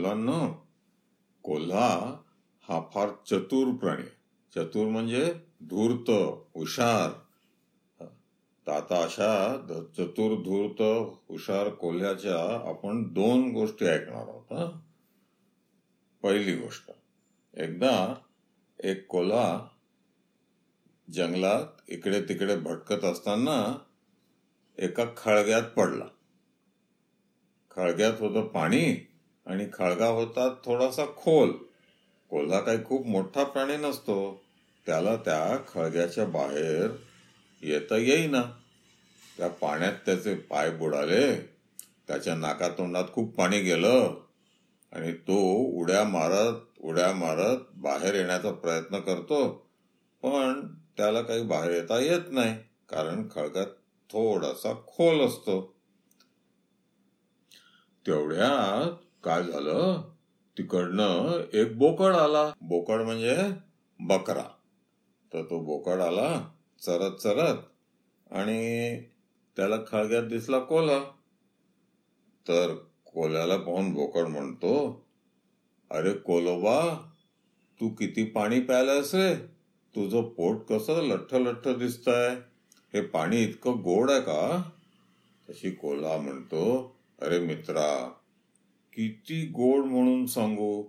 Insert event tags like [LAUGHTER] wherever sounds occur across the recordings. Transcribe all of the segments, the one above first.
मुलांना कोल्हा हा फार चतुर प्राणी. चतुर म्हणजे धूर्त हुशार. तर आता अशा चतुर धूर्त हुशार कोल्ह्याच्या आपण दोन गोष्टी ऐकणार आहोत पहिली गोष्ट एकदा एक कोल्हा जंगलात इकडे तिकडे भटकत असताना एका खळग्यात पडला. खळग्यात होतं पाणी आणि खळगा होता थोडासा खोल. कोल्हा काही खूप मोठा प्राणी नसतो. त्याला त्या खळग्याच्या बाहेर येता येईना. त्या पाण्यात त्याचे पाय बुडाले. त्याच्या नाकातोंडात खूप पाणी गेलं. आणि तो उड्या मारत उड्या मारत बाहेर येण्याचा प्रयत्न करतो. पण त्याला काही बाहेर येता येत नाही कारण खळगात थोडासा खोल असतो. तेवढ्यात काय झालं? तिकडनं एक बोकड आला. बोकड म्हणजे बकरा. तर तो बोकड आला चरत चरत आणि त्याला खळग्यात दिसला कोला. तर कोल्याला पाहून बोकड म्हणतो अरे कोलोबा तू किती पाणी प्यायलास रे तुझं पोट कसं लठ्ठ लठ्ठ दिसतंय? हे पाणी इतकं गोड आहे का? तशी कोला म्हणतो अरे मित्रा किती गोड म्हणून सांगू?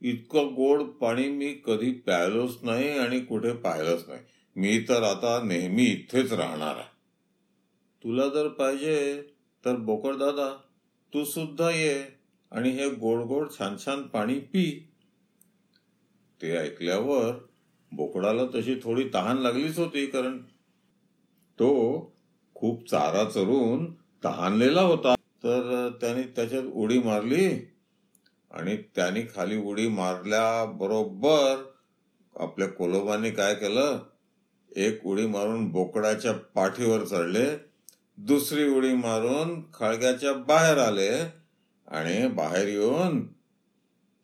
इतकं गोड पाणी मी कधी प्यायलोच नाही आणि कुठे पाहिलंच नाही. मी तर आता नेहमी इथेच राहणार आहे. तुला जर पाहिजे तर बोकड दादा तू सुद्धा ये आणि हे गोड गोड छान छान पाणी पी. ते ऐकल्यावर बोकडाला तशी थोडी तहान लागलीच होती कारण तो खूप चारा चरून तहानलेला होता. तर त्याने त्याच्यात उडी मारली आणि त्याने खाली उडी मारल्याबरोबर आपल्या कोलोबाने काय केलं? एक उडी मारून बोकडाच्या पाठीवर चढले दुसरी उडी मारून खळग्याच्या बाहेर आले आणि बाहेर येऊन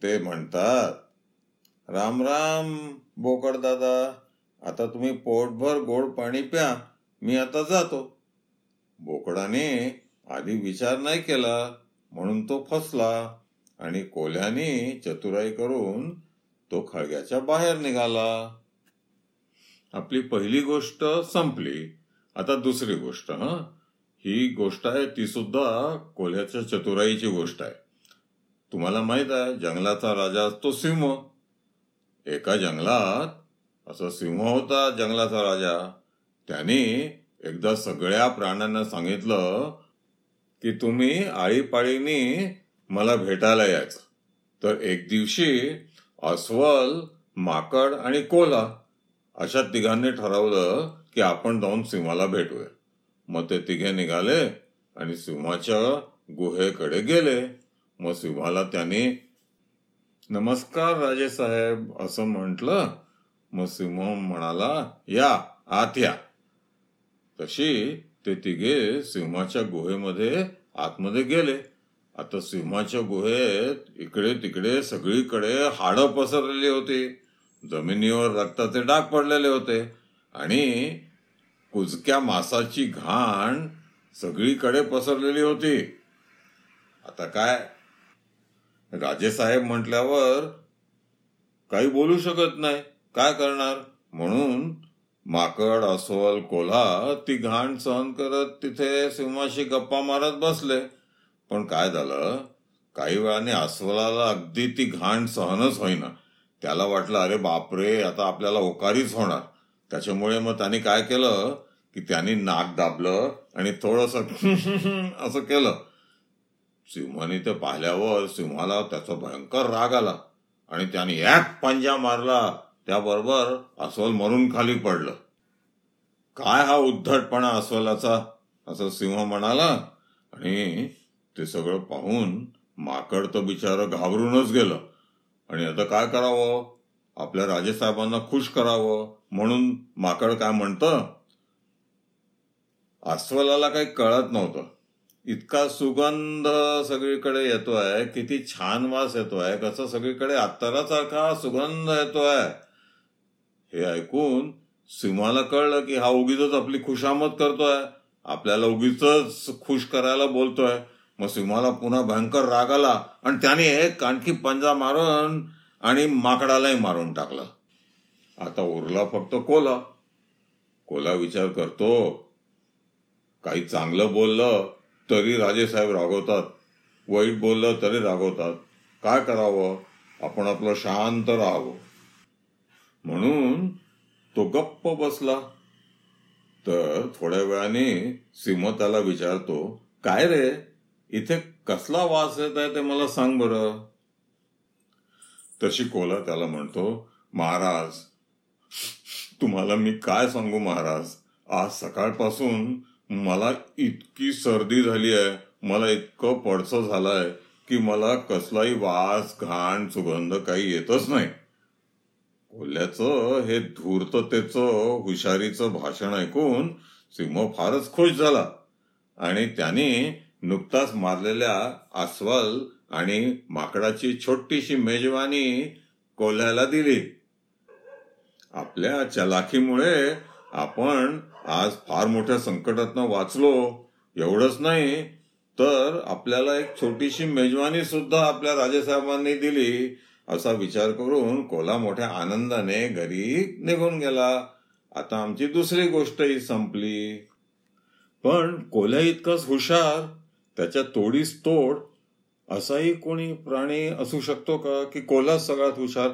ते म्हणतात राम राम बोकड दादा आता तुम्ही पोटभर गोड पाणी प्या मी आता जातो. बोकडाने आधी विचार नाही केला म्हणून तो फसला आणि कोल्ह्याने चतुराई करून तो खळग्याच्या बाहेर निघाला. आपली पहिली गोष्ट संपली. आता दुसरी गोष्ट हा? ही गोष्ट आहे ती सुद्धा कोल्ह्याच्या चतुराईची गोष्ट आहे. तुम्हाला माहीत आहे जंगलाचा राजा असतो सिंह. एका जंगलात असा सिंह होता जंगलाचा राजा. त्याने एकदा सगळ्या प्राण्यांना सांगितलं की तुम्ही आळीपाळीने मला भेटायला यायचं. तर एक दिवशी अस्वल माकड आणि कोला अशा तिघांनी ठरवलं की आपण जाऊन सिंहाला भेटूया. मग ते तिघे निघाले आणि सिंहाच्या गुहेकडे गेले. मग सिंहाला त्यांनी नमस्कार राजे साहेब असं म्हटलं. मग सिंह म्हणाला या आत या. तशी ते तिघे सिंहाच्या गुहेमध्ये आतमध्ये गेले. आता सिंहाच्या गुहेत इकडे तिकडे सगळीकडे हाडं पसरलेली होती. जमिनीवर रक्ताचे डाग पडलेले होते. आणि कुजक्या मासाची घाण सगळीकडे पसरलेली होती. आता काय? राजेसाहेब म्हटल्यावर काही बोलू शकत नाही. काय करणार? म्हणून माकड अस्वल कोल्हा ती घाण सहन करत तिथे सिंहाशी गप्पा मारत बसले. पण काय झालं? काही वेळाने अस्वलाला अगदी ती घाण सहनच होईना. त्याला वाटलं अरे बापरे आता आपल्याला ओकारीच होणार. त्याच्यामुळे मग त्याने काय केलं? की त्यांनी नाक दाबलं आणि थोडस [LAUGHS] असं केलं. सिंहाने ते पाहिल्यावर सिंहाला त्याचा भयंकर राग आला आणि त्याने एक पंजा मारला. त्याबरोबर अस्वल मरून खाली पडलं. काय हा उद्धटपणा अस्वलाचा? असं सिंह म्हणाला आणि ते सगळं पाहून माकड तर बिचार घाबरूनच गेलं. आणि आता काय करावं? आपल्या राजेसाहेबांना खुश करावं म्हणून माकड काय म्हणतं? अस्वलाला काही कळत नव्हतं. इतका सुगंध सगळीकडे येतोय किती छान वास येतोय कसं सगळीकडे अत्तरासारखा सुगंध येतोय. हे ऐकून सिंहाला कळलं की हा उगीच आपली खुशामत करतोय. आपल्याला उगीच खुश करायला बोलतोय. मग सिंहाला पुन्हा भयंकर राग आला आणि त्याने एक आणखी पंजा मारून आणि माकडालाही मारून टाकला. आता उरला फक्त कोला. कोला विचार करतो काही चांगलं बोललं तरी राजेसाहेब रागवतात. वाईट बोललं तरी रागवतात. काय करावं? आपण आपलं शांत राहावं. म्हणून तो गप्प बसला. तर थोड्या वेळाने सिंह त्याला विचारतो काय रे? इथे कसला वास येत आहे ते मला सांग बर. तशी कोला त्याला म्हणतो महाराज तुम्हाला मी काय सांगू महाराज? आज सकाळपासून मला इतकी सर्दी झाली आहे मला इतकं पडसं झालंय की मला कसलाही वास घाण सुगंध काही येतच नाही. कोल्ह्याचं हे धूर्ततेचं हुशारीचं भाषण ऐकून सिंह फारच खुश झाला. आणि त्याने नुकताच मारलेल्या अस्वल आणि माकडाची छोटीशी मेजवानी कोल्ह्याला दिली. आपल्या चलाखीमुळे आपण आज फार मोठ्या संकटातनं वाचलो. एवढंच नाही तर आपल्याला एक छोटीशी मेजवानी सुद्धा आपल्या राजेसाहेबांनी दिली. असा विचार करून कोला मोठ्या आनंदाने घरी निघून गेला. आता आमची दुसरी गोष्टही संपली. पण कोल्या इतकाच हुशार त्याच्या तोडीस तोड असाही कोणी प्राणी असू शकतो का? की कोला सगळ्यात हुशार?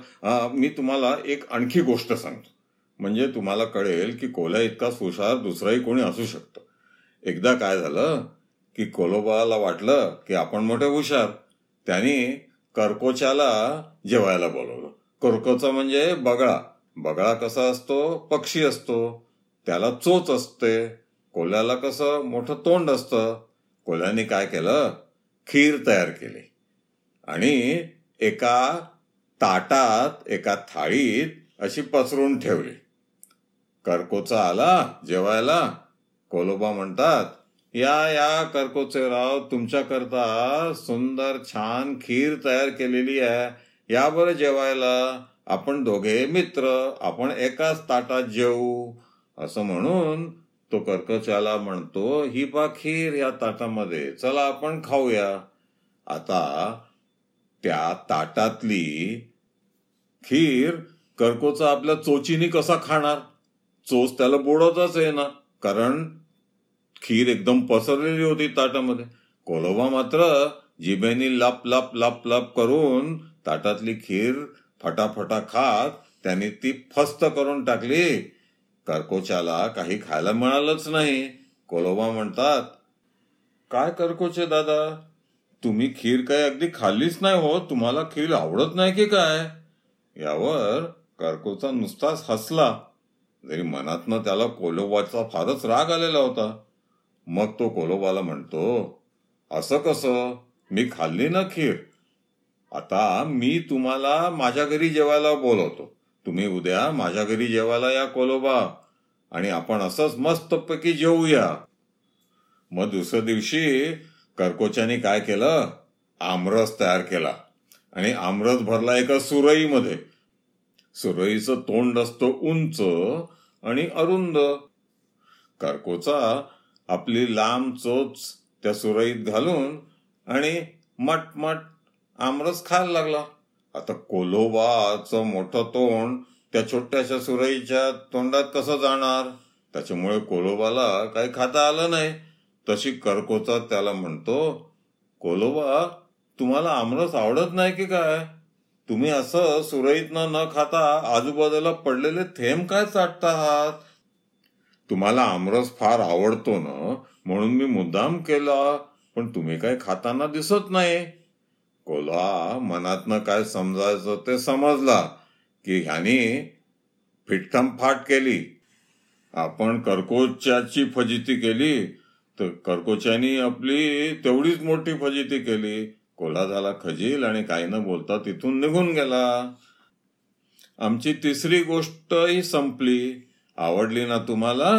मी तुम्हाला एक आणखी गोष्ट सांगतो. म्हणजे तुम्हाला कळेल की कोल्या इतकाच हुशार दुसराही कोणी असू शकतो. एकदा काय झालं? की कोलोबाला वाटलं की आपण मोठे हुशार. त्यांनी कर्कोच्याला जेवायला बोलवलं. कर्कोचा म्हणजे बगळा. बगळा कसा असतो? पक्षी असतो. त्याला चोच असते. कोल्याला कसं? मोठं तोंड असतं. कोल्याने काय केलं? खीर तयार केली. आणि एका ताटात एका थाळीत अशी पसरून ठेवली. कर्कोचा आला जेवायला. कोलोबा म्हणतात या या कर्कोचे राव तुमच्याकरता सुंदर छान खीर तयार केलेली आहे. या बरं जेवायला. आपण दोघे मित्र आपण एकाच ताटात जेवू असं म्हणून तो कर्कचाला म्हणतो ही पा खीर या ताटामध्ये. चला आपण खाऊया. आता त्या ताटातली खीर कर्कोचा आपल्या चोचीनी कसा खाणार? चोच त्याला बोडतच आहे ना. कारण खीर एकदम पसरलेली होती ताटामध्ये. कोलोबा मात्र जिभेनी लप लप लप लप करून ताटातली खीर फटाफटा खात त्यांनी ती फस्त करून टाकली. कर्कोच्याला काही खायला मिळालंच नाही. कोलोबा म्हणतात काय कर्कोचे दादा? तुम्ही खीर काय अगदी खाल्लीच नाही हो. तुम्हाला खीर आवडत नाही की काय? यावर कर्कोचा नुसताच हसला. जरी मनातनं त्याला कोलोबाचा फारच राग आलेला होता मग तो कोलोबाला म्हणतो असं कसं? मी खाल्ली ना खीर? आता मी तुम्हाला माझ्या घरी जेवायला बोलवतो. तुम्ही उद्या माझ्या घरी जेवायला या कोलोबा आणि आपण असंच मस्तपैकी जेवूया मग दुसऱ्या दिवशी कर्कोच्यानी काय केलं? आमरस तयार केला आणि आमरस भरला एका सुरईमध्ये. सुरईचं तोंड असतं उंच आणि अरुंद. कर्कोचा आपली लांब चोच त्या सुरईत घालून आणि मटमट आमरस खायला लागला. आता कोलोबाचं मोठं तोंड त्या छोट्याशा सुरईच्या तोंडात कसं जाणार? त्याच्यामुळे कोलोबाला काही खाता आलं नाही. तशी कर्कोचा त्याला म्हणतो कोलोबा तुम्हाला आमरस आवडत नाही की काय? तुम्ही असं सुरईतनं न खाता आजूबाजूला पडलेले थेंब काय चाटता आहात? तुम्हाला आमरस फार आवडतो ना म्हणून मी मुद्दाम केला. पण तुम्ही काय खाताना दिसत नाही. कोला मनातनं काय समजायचं ते समजला की ह्याने फिटथम फाट केली. आपण कर्कोच्याची फजिती केली. तर कर्कोच्यानी आपली तेवढीच मोठी फजिती केली. कोला झाला खजील आणि काही न बोलता तिथून निघून गेला. आमची तिसरी गोष्टही संपली. आवडली ना तुम्हाला?